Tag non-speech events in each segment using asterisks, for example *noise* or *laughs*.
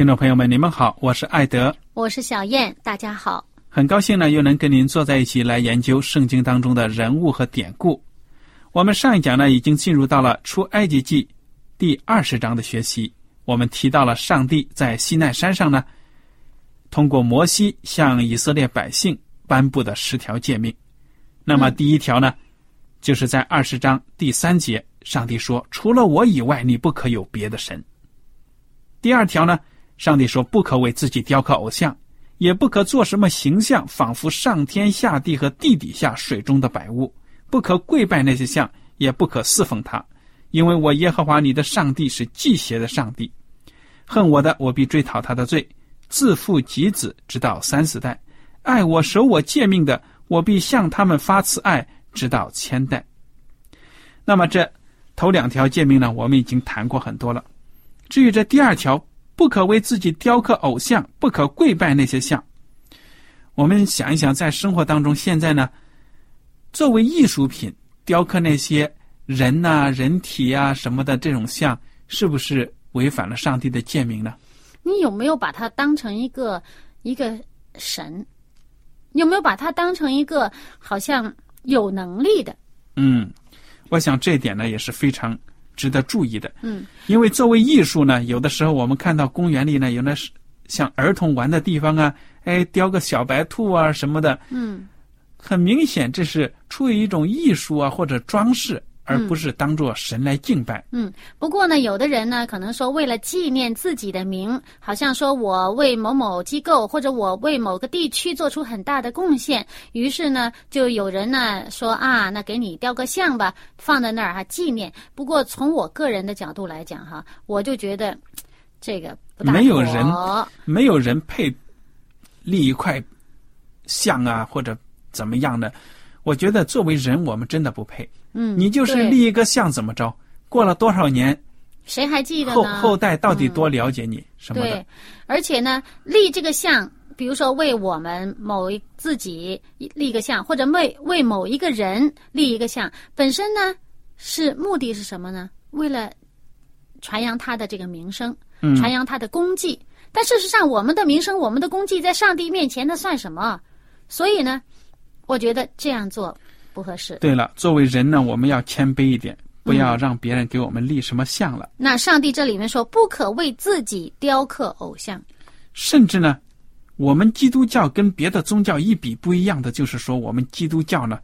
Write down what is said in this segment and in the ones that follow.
听众朋友们，你们好，我是艾德，我是小燕，大家好，很高兴呢，又能跟您坐在一起来研究圣经当中的人物和典故。我们上一讲呢，已经进入到了出埃及记第二十章的学习。我们提到了上帝在西奈山上呢，通过摩西向以色列百姓颁布的十条诫命。那么第一条呢，就是在二十章第三节，上帝说：“除了我以外，你不可有别的神。”第二条呢？上帝说：“不可为自己雕刻偶像，也不可做什么形象，仿佛上天下地和地底下水中的百物。不可跪拜那些像，也不可侍奉他，因为我耶和华你的上帝是祭邪的上帝。恨我的，我必追讨他的罪，自父及子，直到三四代；爱我、守我诫命的，我必向他们发慈爱，直到千代。”那么这头两条诫命呢？我们已经谈过很多了。至于这第二条，不可为自己雕刻偶像，不可跪拜那些像。我们想一想，在生活当中，现在呢，作为艺术品雕刻那些人呐、人体啊什么的这种像，是不是违反了上帝的诫命呢？你有没有把它当成一个一个神？有没有把它当成一个好像有能力的？嗯，我想这一点呢也是非常。值得注意的，嗯，因为作为艺术呢，有的时候我们看到公园里呢，有那是像儿童玩的地方啊，哎，雕个小白兔啊什么的，嗯，很明显这是出于一种艺术啊或者装饰。而不是当做神来敬拜。嗯，不过呢，有的人呢，可能说为了纪念自己的名，好像说我为某某机构或者我为某个地区做出很大的贡献，于是呢，就有人呢说啊，那给你雕个像吧，放在那儿哈纪念。不过从我个人的角度来讲哈，我就觉得这个没有人没有人配立一块像啊，或者怎么样的。我觉得作为人，我们真的不配。嗯，你就是立一个像怎么着？过了多少年，谁还记得后后代到底多了解你什么的？对，而且呢，立这个像，比如说为我们某一自己立一个像，或者为为某一个人立一个像，本身呢是目的是什么呢？为了传扬他的这个名声，传扬他的功绩。但事实上，我们的名声、我们的功绩，在上帝面前那算什么？所以呢，我觉得这样做。不合适。对了，作为人呢，我们要谦卑一点，不要让别人给我们立什么像了。那上帝这里面说，不可为自己雕刻偶像。甚至呢，我们基督教跟别的宗教一比不一样的，就是说，我们基督教呢，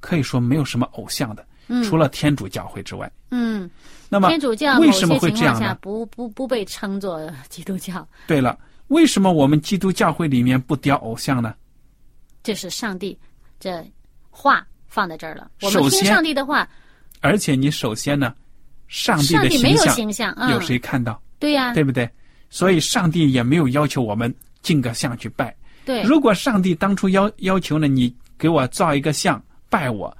可以说没有什么偶像的。除了天主教会之外。嗯，那么天主教为什么会这样呢？不不不被称作基督教，对了，为什么我们基督教会里面不雕偶像呢？这是上帝这话放在这儿了。我们听上帝的话，而且你首先呢，上帝的形象有谁看到？对呀、对不对？所以上帝也没有要求我们进个像去拜。对，如果上帝当初要要求呢，你给我造一个像拜我，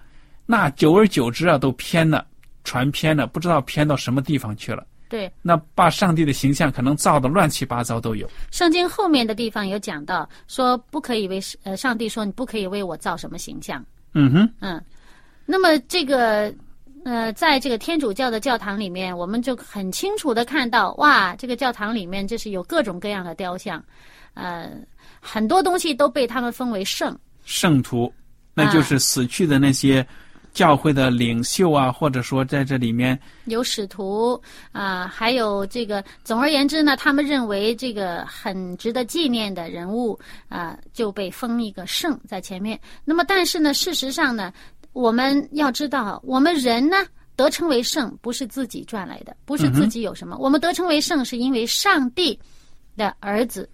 那久而久之啊，都偏了，传偏了，不知道偏到什么地方去了。对，那把上帝的形象可能造的乱七八糟都有。圣经后面的地方有讲到，说不可以为呃，上帝说你不可以为我造什么形象，嗯哼，嗯，那么这个呃，在这个天主教的教堂里面，我们就很清楚的看到，哇，这个教堂里面就是有各种各样的雕像，呃，很多东西都被他们分为圣，圣徒，那就是死去的那些教会的领袖啊，或者说在这里面，有使徒啊、还有这个，总而言之呢，他们认为这个很值得纪念的人物啊、就被封一个圣在前面。那么，但是呢，事实上呢，我们要知道，我们人呢得称为圣，不是自己赚来的，不是自己有什么，我们得称为圣，是因为上帝的儿子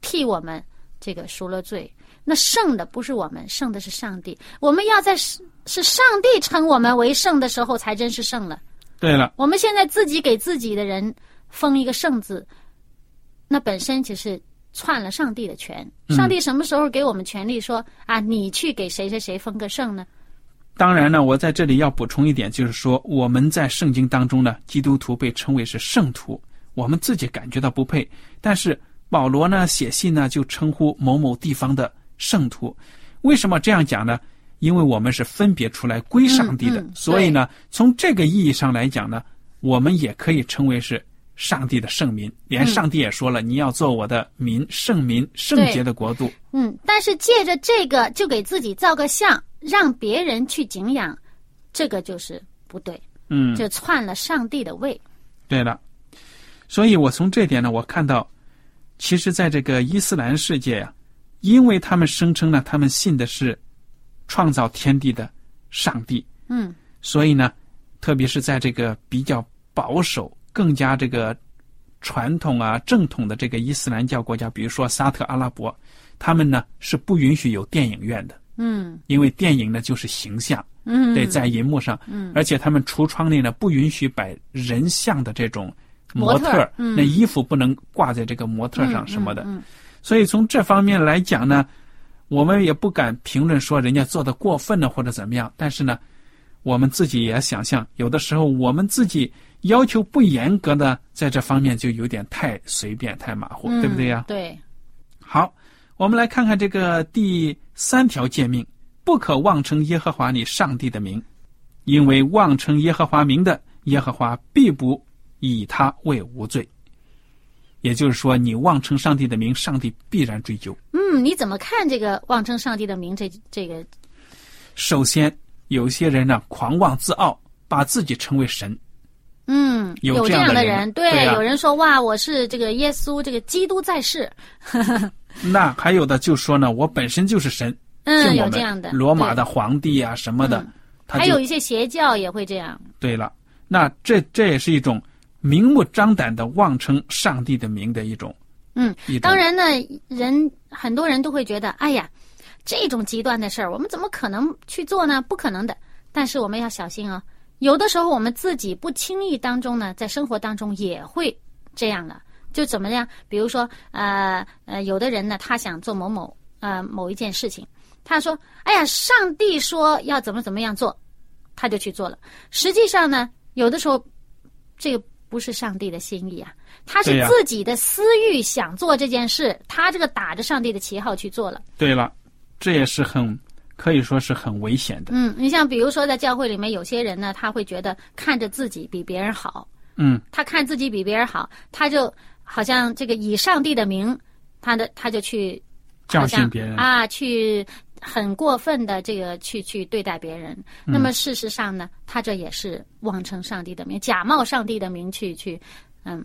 替我们这个赎了罪。那圣的不是我们，圣的是上帝。我们要在是是上帝称我们为圣的时候，才真是圣了。对了，我们现在自己给自己的人封一个圣字，那本身就是篡了上帝的权。上帝什么时候给我们权利说啊，你去给谁谁谁封个圣呢？当然呢，我在这里要补充一点，就是说我们在圣经当中呢，基督徒被称为是圣徒，我们自己感觉到不配，但是保罗呢写信呢就称呼某某地方的圣徒，为什么这样讲呢？因为我们是分别出来归上帝的，嗯嗯所以呢，从这个意义上来讲呢，我们也可以称为是上帝的圣民。连上帝也说了，你要做我的民，圣民，圣洁的国度。嗯，但是借着这个就给自己造个像，让别人去敬仰，这个就是不对，嗯，就篡了上帝的位。对了，所以我从这点呢，我看到，其实在这个伊斯兰世界呀、因为他们声称呢，他们信的是创造天地的上帝，嗯。所以呢，特别是在这个比较保守、更加这个传统啊正统的这个伊斯兰教国家，比如说沙特阿拉伯，他们呢是不允许有电影院的，嗯。因为电影呢就是形象，嗯，对，在银幕上，嗯。而且他们橱窗内呢不允许摆人像的这种模模特那衣服不能挂在这个模特上嗯什么的。所以从这方面来讲呢，我们也不敢评论说人家做的过分了或者怎么样。但是呢，我们自己也想象，有的时候我们自己要求不严格的，在这方面就有点太随便、太马虎，对不对呀？对，好，我们来看看这个第三条诫命：不可妄称耶和华你上帝的名，因为妄称耶和华名的，耶和华必不以他为无罪。也就是说，你妄称上帝的名，上帝必然追究。嗯，你怎么看这个妄称上帝的名这这个？首先，有些人呢狂妄自傲，把自己称为神。嗯，有有这样的人对啊有人说哇，我是这个耶稣，这个基督在世，*laughs* *laughs* 那还有的就说呢，我本身就是神，嗯，有这样的，罗马的皇帝啊什么的，还有一些邪教也会这样，对了。那这这也是一种明目张胆的妄称上帝的名的一种，嗯，当然呢，人很多人都会觉得，哎呀，这种极端的事儿，我们怎么可能去做呢？不可能的。但是我们要小心啊、有的时候我们自己不轻易当中呢，在生活当中也会这样的。就怎么样？比如说，呃呃，有的人呢，他想做某某呃某一件事情，他说：“哎呀，上帝说要怎么怎么样做，他就去做了。”实际上呢，有的时候这个不是上帝的心意啊，他是自己的私欲想做这件事，他这个打着上帝的旗号去做了。对了，这也是很可以说是很危险的。嗯，你像比如说在教会里面，有些人呢，他会觉得看着自己比别人好，嗯，他看自己比别人好，他就好像这个以上帝的名，他的他就去教训别人。啊，去很过分的这个去去对待别人。嗯那么事实上呢，他这也是妄称上帝的名，假冒上帝的名去去，嗯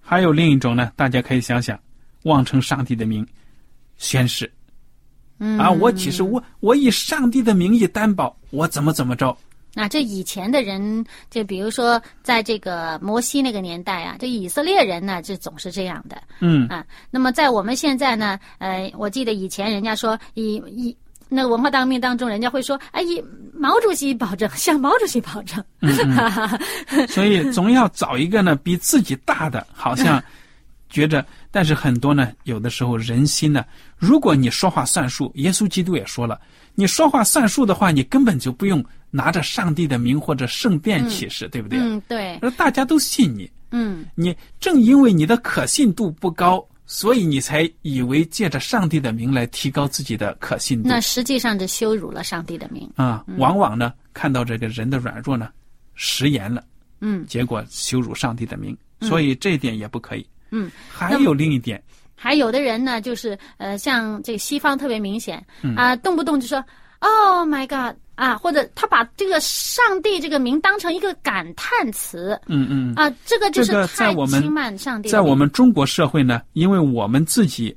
还有另一种呢，大家可以想想，妄称上帝的名，宣誓，嗯啊，我岂是我我以上帝的名义担保，我怎么怎么着？那这以前的人，就比如说在这个摩西那个年代啊，这以色列人呢，就总是这样的嗯啊。那么在我们现在呢，呃，我记得以前人家说以以那个文化大革命当中，人家会说，哎，以毛主席保证，向毛主席保证，*laughs* 哈哈哈。所以总要找一个呢比自己大的，好像 *laughs* 觉着，但是很多呢，有的时候人心呢，如果你说话算数，耶稣基督也说了，你说话算数的话，你根本就不用拿着上帝的名或者圣殿启示，对不对？嗯，对，而大家都信你，嗯你正因为你的可信度不高，所以你才以为借着上帝的名来提高自己的可信度那实际上是羞辱了上帝的名。啊。往往呢，看到这个人的软弱呢，食言了。嗯结果羞辱上帝的名，所以这一点也不可以。嗯，还有另一点，还有的人呢，就是呃，像这个西方特别明显嗯啊、动不动就说 “Oh my God” 啊，或者他把这个上帝这个名当成一个感叹词。嗯嗯，啊，这个就是在太我们轻慢上帝的在我们中国社会呢，因为我们自己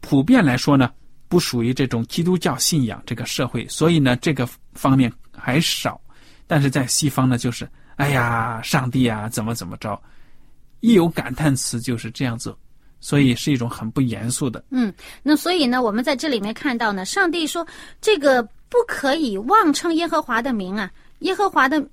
普遍来说呢，不属于这种基督教信仰这个社会，所以呢，这个方面还少。但是在西方呢，就是哎呀，上帝啊，怎么怎么着，一有感叹词就是这样子，所以是一种很不严肃的。嗯，那所以呢，我们在这里面看到呢，上帝说这个不可以妄称耶和华的名啊，耶和华的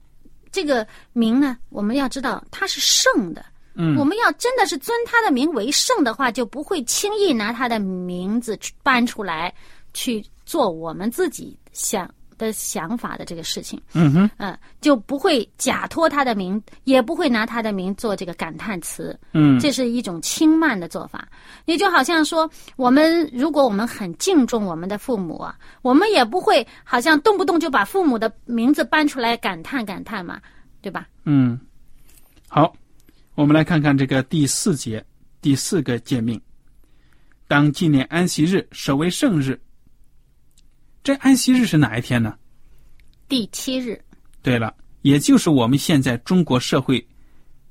这个名呢，我们要知道它是圣的。嗯我们要真的是尊他的名为圣的话，就不会轻易拿他的名字搬出来去做我们自己想的想法的这个事情。嗯哼，嗯，就不会假托他的名，也不会拿他的名做这个感叹词。嗯这是一种轻慢的做法。也就好像说，我们如果我们很敬重我们的父母啊，我们也不会好像动不动就把父母的名字搬出来感叹感叹嘛，对吧？嗯，好，我们来看看这个第四节第四个诫命：当纪念安息日，守为圣日。这安息日是哪一天呢？第七日，对了，也就是我们现在中国社会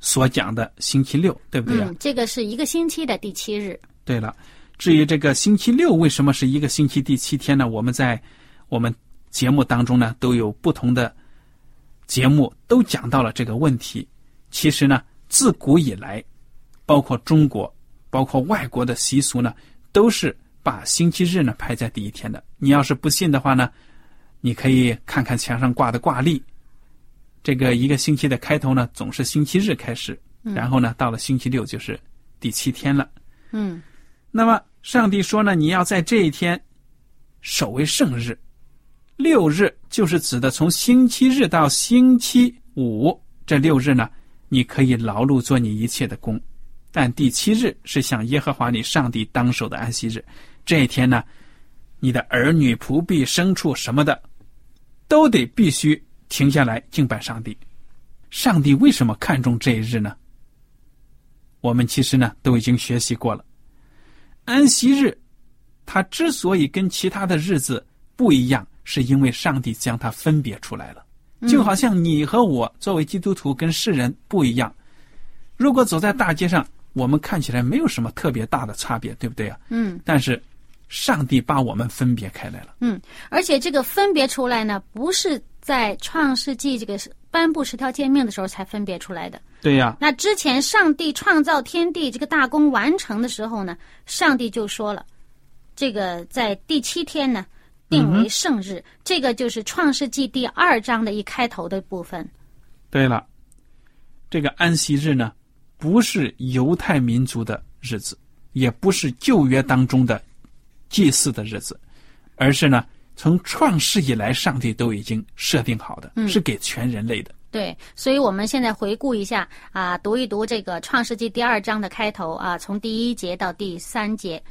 所讲的星期六，对不对啊、嗯，这个是一个星期的第七日。对了，至于这个星期六为什么是一个星期第七天呢？我们在我们节目当中呢都有不同的节目都讲到了这个问题。其实呢，自古以来，包括中国，包括外国的习俗呢，都是把星期日呢排在第一天的。你要是不信的话呢，你可以看看墙上挂的挂历。这个一个星期的开头呢，总是星期日开始，然后呢，到了星期六就是第七天了。嗯那么上帝说呢，你要在这一天守为圣日。六日就是指的从星期日到星期五这六日呢，你可以劳碌做你一切的工，但第七日是向耶和华你上帝当守的安息日。这一天呢，你的儿女、仆婢、牲畜什么的，都得必须停下来敬拜上帝。上帝为什么看重这一日呢？我们其实呢都已经学习过了。安息日，它之所以跟其他的日子不一样，是因为上帝将它分别出来了。就好像你和我作为基督徒跟世人不一样，如果走在大街上，我们看起来没有什么特别大的差别，对不对啊？嗯但是，上帝把我们分别开来了。嗯，而且这个分别出来呢，不是在创世纪这个颁布十条诫命的时候才分别出来的。对呀、那之前上帝创造天地这个大功完成的时候呢，上帝就说了，这个在第七天呢定为圣日，这个就是创世纪第二章的一开头的部分。对了，这个安息日呢，不是犹太民族的日子，也不是旧约当中的祭祀的日子，而是呢，从创世以来，上帝都已经设定好的，是给全人类的。对，所以我们现在回顾一下啊，读一读这个创世纪第二章的开头啊，从第一节到第三节，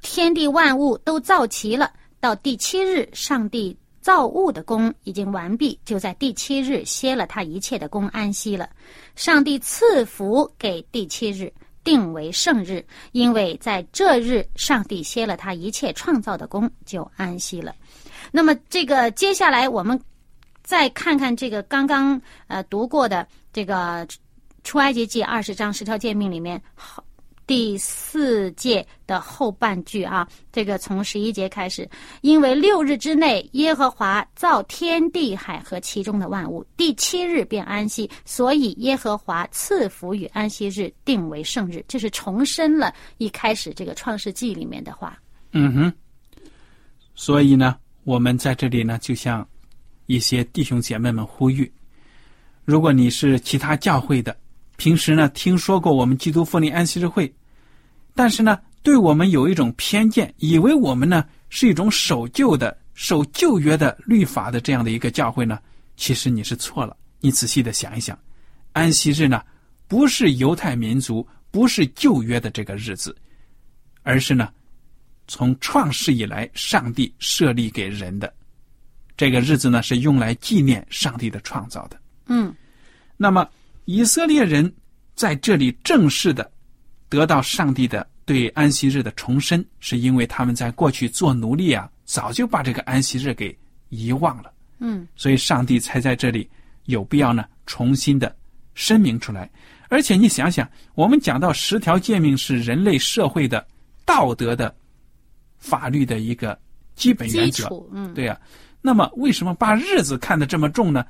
天地万物都造齐了，到第七日，上帝造物的功已经完毕，就在第七日歇了他一切的功，安息了。上帝赐福给第七日，定为圣日，因为在这日，上帝歇了他一切创造的功，就安息了。那么这个接下来我们再看看这个刚刚呃读过的这个出埃及记二十章十条诫命里面，好第四届的后半句啊，这个从十一节开始，因为六日之内，耶和华造天地海和其中的万物，第七日便安息，所以耶和华赐福与安息日定为圣日，这是重申了一开始这个创世纪里面的话。嗯哼。所以呢，我们在这里呢，就向一些弟兄姐妹们呼吁：如果你是其他教会的，平时呢听说过我们基督复临安息日会，但是呢，对我们有一种偏见，以为我们呢是一种守旧的、守旧约的律法的这样的一个教会呢，其实你是错了。你仔细的想一想，安息日呢不是犹太民族，不是旧约的这个日子，而是呢。从创世以来，上帝设立给人的这个日子呢，是用来纪念上帝的创造的。嗯，那么以色列人在这里正式的得到上帝的对安息日的重申，是因为他们在过去做奴隶啊，早就把这个安息日给遗忘了。嗯，所以上帝才在这里有必要呢，重新的声明出来。而且你想想，我们讲到十条诫命是人类社会的道德的。法律的一个基本原则，嗯，对呀。那么，为什么把日子看得这么重呢？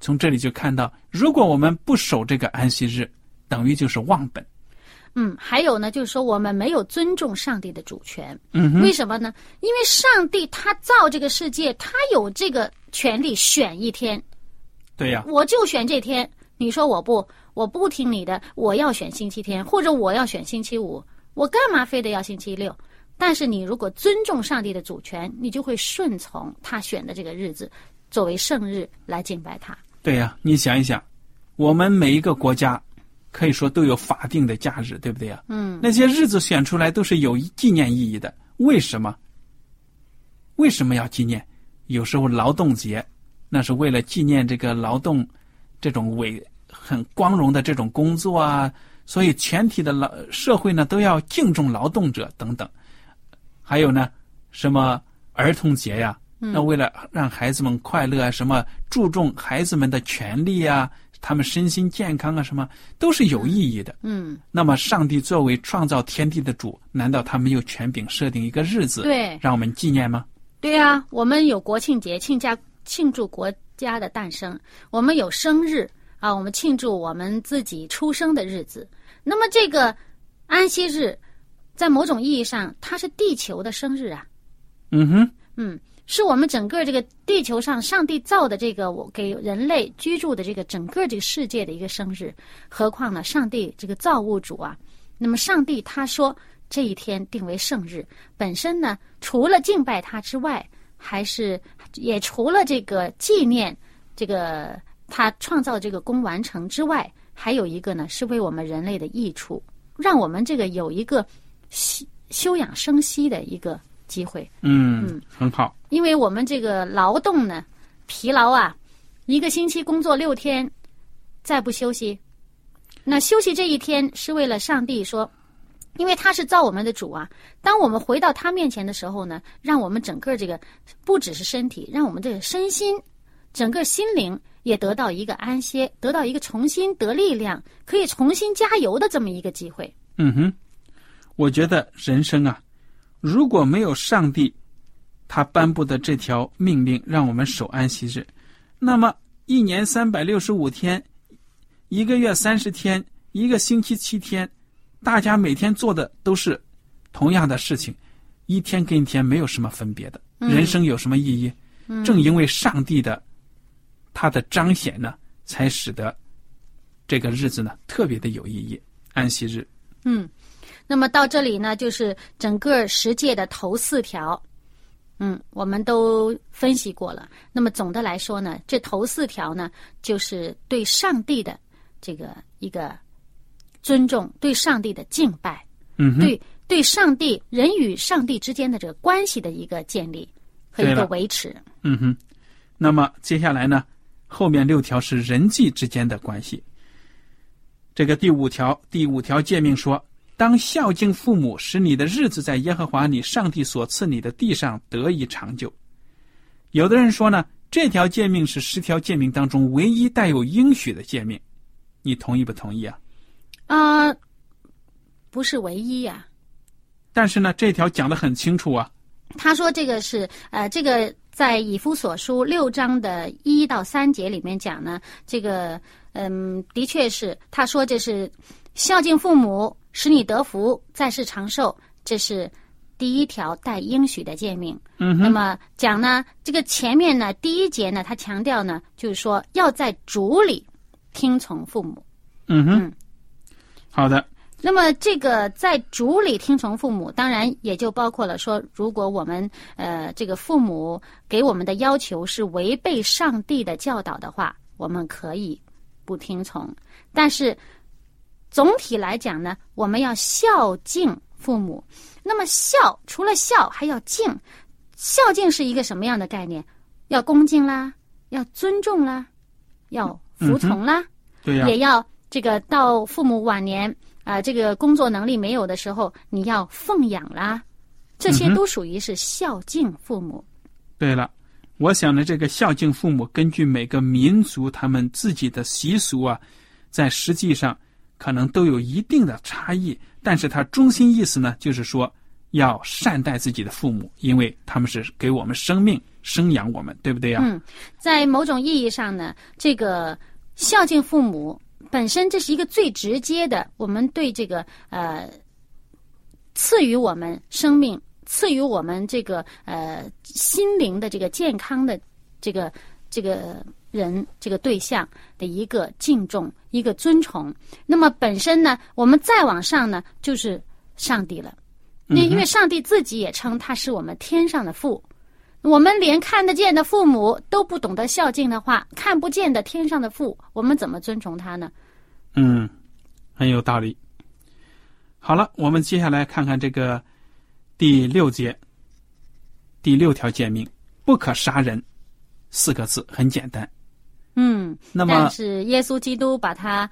从这里就看到，如果我们不守这个安息日，等于就是忘本。嗯，还有呢，就是说我们没有尊重上帝的主权。嗯，为什么呢？因为上帝他造这个世界，他有这个权利选一天。对呀，我就选这天。你说我不，我不听你的，我要选星期天，或者我要选星期五，我干嘛非得要星期六？但是你如果尊重上帝的主权，你就会顺从他选的这个日子作为圣日来敬拜他。对呀，你想一想，我们每一个国家可以说都有法定的假日，对不对呀？嗯。那些日子选出来都是有纪念意义的。为什么？为什么要纪念？有时候劳动节，那是为了纪念这个劳动这种伟很光荣的这种工作啊，所以全体的劳社会呢都要敬重劳动者等等。还有呢，什么儿童节呀？那为了让孩子们快乐啊，什么注重孩子们的权利啊，他们身心健康啊，什么都是有意义的。嗯。那么，上帝作为创造天地的主，难道他没有权柄设定一个日子，对，让我们纪念吗？对呀，我们有国庆节，庆家庆祝国家的诞生；我们有生日啊，我们庆祝我们自己出生的日子。那么，这个安息日。在某种意义上，它是地球的生日啊。嗯哼，嗯，是我们整个这个地球上上帝造的这个我给人类居住的这个整个这个世界的一个生日。何况呢，上帝这个造物主啊，那么上帝他说这一天定为圣日，本身呢，除了敬拜他之外，还是也除了这个纪念这个他创造这个功完成之外，还有一个呢，是为我们人类的益处，让我们这个有一个。休休养生息的一个机会，嗯，很好。因为我们这个劳动呢，疲劳啊，一个星期工作六天，再不休息，那休息这一天是为了上帝说，因为他是造我们的主啊。当我们回到他面前的时候呢，让我们整个这个不只是身体，让我们这个身心，整个心灵也得到一个安歇，得到一个重新得力量，可以重新加油的这么一个机会。嗯哼。我觉得人生啊，如果没有上帝他颁布的这条命令，让我们守安息日，那么一年三百六十五天，一个月三十天，一个星期七天，大家每天做的都是同样的事情，一天跟一天没有什么分别的，人生有什么意义？正因为上帝的他的彰显呢，才使得这个日子呢特别的有意义，安息日。嗯。那么到这里呢，就是整个十诫的头四条，嗯，我们都分析过了。那么总的来说呢，这头四条呢，就是对上帝的这个一个尊重，对上帝的敬拜，嗯，对对上帝人与上帝之间的这个关系的一个建立和一个维持。嗯哼。那么接下来呢，后面六条是人际之间的关系。这个第五条，第五条诫命说。当孝敬父母，使你的日子在耶和华你上帝所赐你的地上得以长久。有的人说呢，这条诫命是十条诫命当中唯一带有应许的诫命，你同意不同意啊？啊，不是唯一呀、但是呢，这条讲的很清楚啊。他说这个是呃，这个在以夫所书六章的一到三节里面讲呢，这个嗯，的确是他说这是孝敬父母，使你得福，在世长寿，这是第一条带应许的诫命。那么讲呢，这个前面呢，第一节呢，他强调呢，就是说要在主里听从父母。嗯哼，嗯好的，那么这个在主里听从父母，当然也就包括了说，如果我们呃这个父母给我们的要求是违背上帝的教导的话，我们可以不听从。但是总体来讲呢，我们要孝敬父母。那么孝除了孝还要敬，孝敬是一个什么样的概念？要恭敬啦，要尊重啦，要服从啦。对呀、也要这个到父母晚年啊、这个工作能力没有的时候，你要奉养啦，这些都属于是孝敬父母。对了，我想呢，这个孝敬父母，根据每个民族他们自己的习俗啊，在实际上可能都有一定的差异，但是它中心意思呢，就是说要善待自己的父母，因为他们是给我们生命生养我们，对不对呀、嗯，在某种意义上呢，这个孝敬父母本身这是一个最直接的，我们对这个呃赐予我们生命、赐予我们这个呃心灵的这个健康的这个这个人这个对象的一个敬重、一个尊崇。那么本身呢，我们再往上呢，就是上帝了。因因为上帝自己也称他是我们天上的父，我们连看得见的父母都不懂得孝敬的话，看不见的天上的父，我们怎么尊崇他呢？嗯，很有道理。好了，我们接下来看看这个第六节，第六条诫命：不可杀人。四个字很简单。嗯，那么但是耶稣基督把他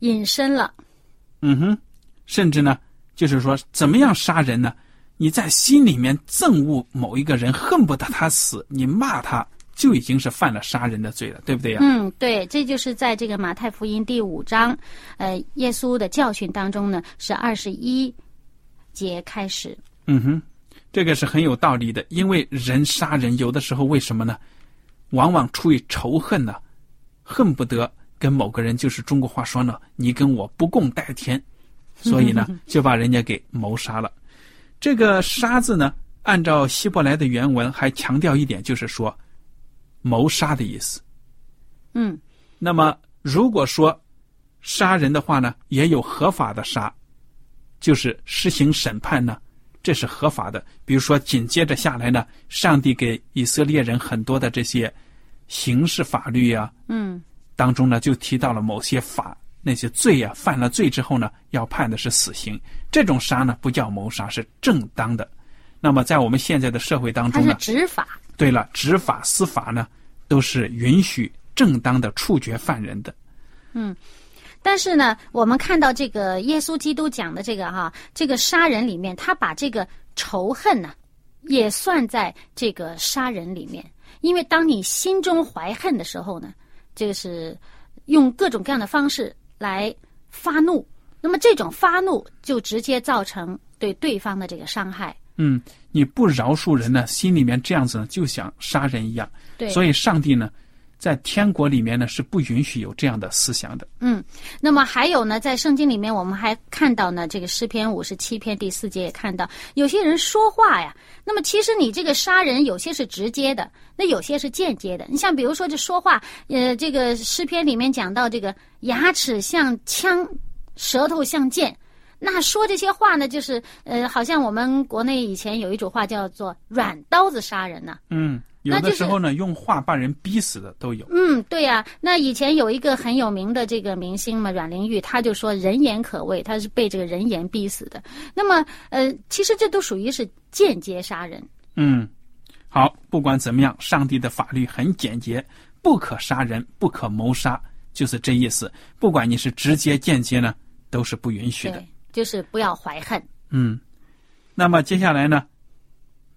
隐身了，嗯哼，甚至呢，就是说，怎么样杀人呢？你在心里面憎恶某一个人，恨不得他死，你骂他，就已经是犯了杀人的罪了，对不对呀？嗯，对，这就是在这个马太福音第五章，呃，耶稣的教训当中呢，是二十一节开始。嗯哼，这个是很有道理的，因为人杀人有的时候为什么呢？往往出于仇恨呢，恨不得跟某个人，就是中国话说呢，你跟我不共戴天，*laughs* 所以呢，就把人家给谋杀了。这个“杀”字呢，按照希伯来的原文还强调一点，就是说谋杀的意思。嗯那么如果说杀人的话呢，也有合法的杀，就是施行审判呢，这是合法的。比如说紧接着下来呢，上帝给以色列人很多的这些刑事法律啊嗯当中呢，就提到了某些法那些罪啊，犯了罪之后呢，要判的是死刑。这种杀呢，不叫谋杀，是正当的。那么在我们现在的社会当中呢，执法。对了，执法司法呢，都是允许正当的处决犯人的。但是呢，我们看到这个耶稣基督讲的这个哈，这个杀人里面，他把这个仇恨呢，也算在这个杀人里面。因为当你心中怀恨的时候呢，这个是用各种各样的方式来发怒，那么这种发怒就直接造成对对方的这个伤害。嗯，你不饶恕人呢，心里面这样子呢，就想杀人一样。对，所以上帝呢，在天国里面呢，是不允许有这样的思想的。嗯，那么还有呢，在圣经里面，我们还看到呢，这个诗篇五十七篇第四节也看到，有些人说话呀，那么其实你这个杀人有些是直接的，那有些是间接的。你像比如说这说话，呃，这个诗篇里面讲到这个牙齿像枪，舌头像剑。那说这些话呢，就是呃，好像我们国内以前有一种话叫做“软刀子杀人”呢、嗯，有的时候呢，用话把人逼死的都有。嗯，对呀、那以前有一个很有名的这个明星嘛，阮玲玉，他就说人言可畏，他是被这个人言逼死的。那么，呃，其实这都属于是间接杀人。嗯，好，不管怎么样，上帝的法律很简洁，不可杀人，不可谋杀，就是这意思。不管你是直接、间接呢，都是不允许的。就是不要怀恨。嗯，那么接下来呢，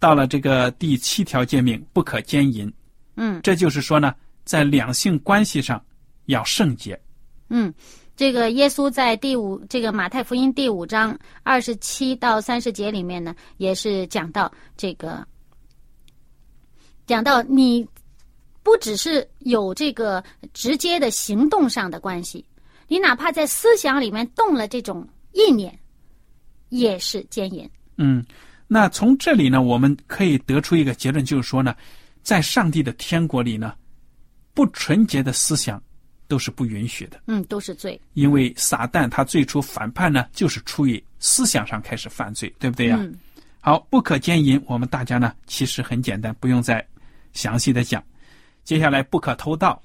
到了这个第七条诫命，不可奸淫。嗯这就是说呢，在两性关系上要圣洁。嗯，这个耶稣在第五这个马太福音第五章二十七到三十节里面呢，也是讲到这个，讲到你不只是有这个直接的行动上的关系，你哪怕在思想里面动了这种意念，也是奸淫。嗯，那从这里呢，我们可以得出一个结论，就是说呢，在上帝的天国里呢，不纯洁的思想都是不允许的。嗯，都是罪。因为撒旦他最初反叛呢，就是出于思想上开始犯罪，对不对呀？嗯好，不可奸淫，我们大家呢其实很简单，不用再详细的讲。接下来不可偷盗，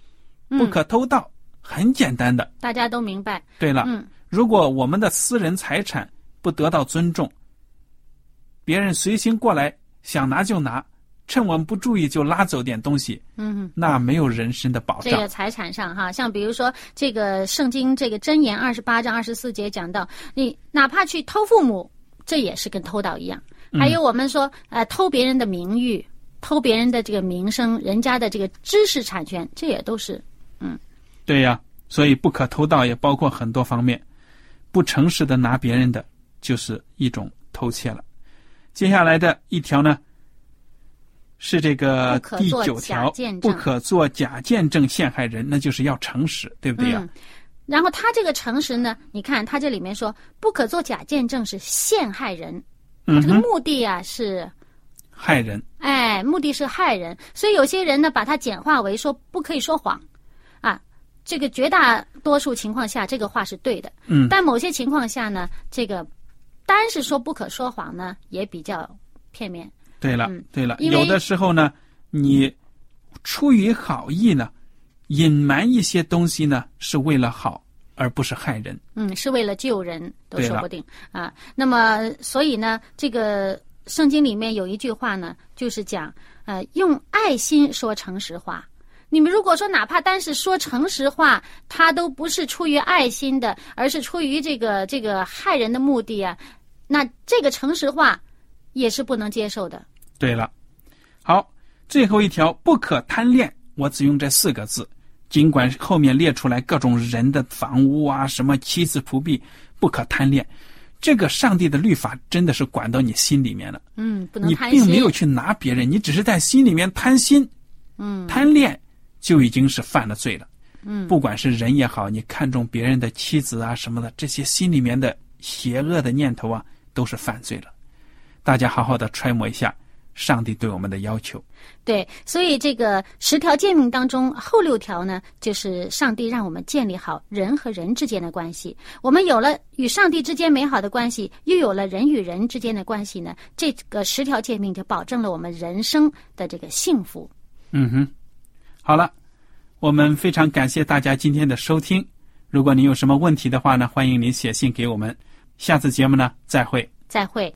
嗯不可偷盗，很简单的。大家都明白。对了，嗯如果我们的私人财产不得到尊重，别人随行过来想拿就拿，趁我们不注意就拉走点东西，嗯，那没有人身的保障。这个财产上哈，像比如说这个圣经这个箴言二十八章二十四节讲到，你哪怕去偷父母，这也是跟偷盗一样。还有我们说呃偷别人的名誉，偷别人的这个名声，人家的这个知识产权，这也都是嗯对呀，所以不可偷盗也包括很多方面，不诚实的拿别人的就是一种偷窃了。接下来的一条呢，是这个第九条不可做假见证陷害人，那就是要诚实，对不对呀？嗯。然后他这个诚实呢，你看他这里面说不可做假见证是陷害人，这个目的啊是害人，哎，目的是害人，所以有些人呢，把它简化为说不可以说谎，啊，这个绝大多数情况下，这个话是对的，嗯，但某些情况下呢，这个单是说不可说谎呢，也比较片面。对了，嗯对了，有的时候呢，你出于好意呢，隐瞒一些东西呢，是为了好，而不是害人。嗯，是为了救人都说不定啊。那么，所以呢，这个圣经里面有一句话呢，就是讲，呃，用爱心说诚实话。你们如果说哪怕单是说诚实话，他都不是出于爱心的，而是出于这个这个害人的目的啊，那这个诚实话也是不能接受的。对了，好，最后一条不可贪恋，我只用这四个字。尽管后面列出来各种人的房屋啊，什么妻子仆婢，不可贪恋。这个上帝的律法真的是管到你心里面了，嗯，不能你贪心。并没有去拿别人，你只是在心里面贪心，嗯贪恋就已经是犯了罪了。嗯不管是人也好，你看中别人的妻子啊什么的，这些心里面的邪恶的念头啊，都是犯罪了。大家好好的揣摩一下上帝对我们的要求。对，所以这个十条诫命当中后六条呢，就是上帝让我们建立好人和人之间的关系。我们有了与上帝之间美好的关系，又有了人与人之间的关系呢，这个十条诫命就保证了我们人生的这个幸福。嗯哼，好了，我们非常感谢大家今天的收听。如果您有什么问题的话呢，欢迎您写信给我们。下次节目呢，再会。再会。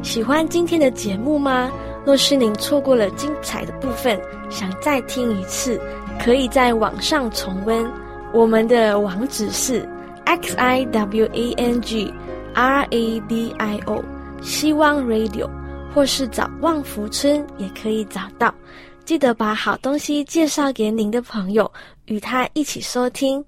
喜欢今天的节目吗？若是您错过了精彩的部分，想再听一次，可以在网上重温。我们的网址是 x i w a n g r a d i o 希望 Radio，或是找旺福村也可以找到。记得把好东西介绍给您的朋友，与他一起收听。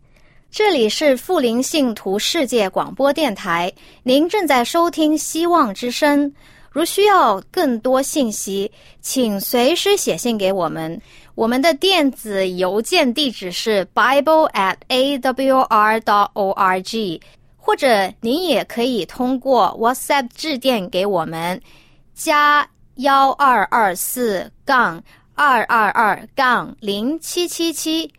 这里是富林信徒世界广播电台，您正在收听《希望之声》。如需要更多信息，请随时写信给我们。我们的电子邮件地址是 bible at a w r dot o r g，或者您也可以通过 WhatsApp 致电给我们，加幺二二四杠二二二杠零七七七。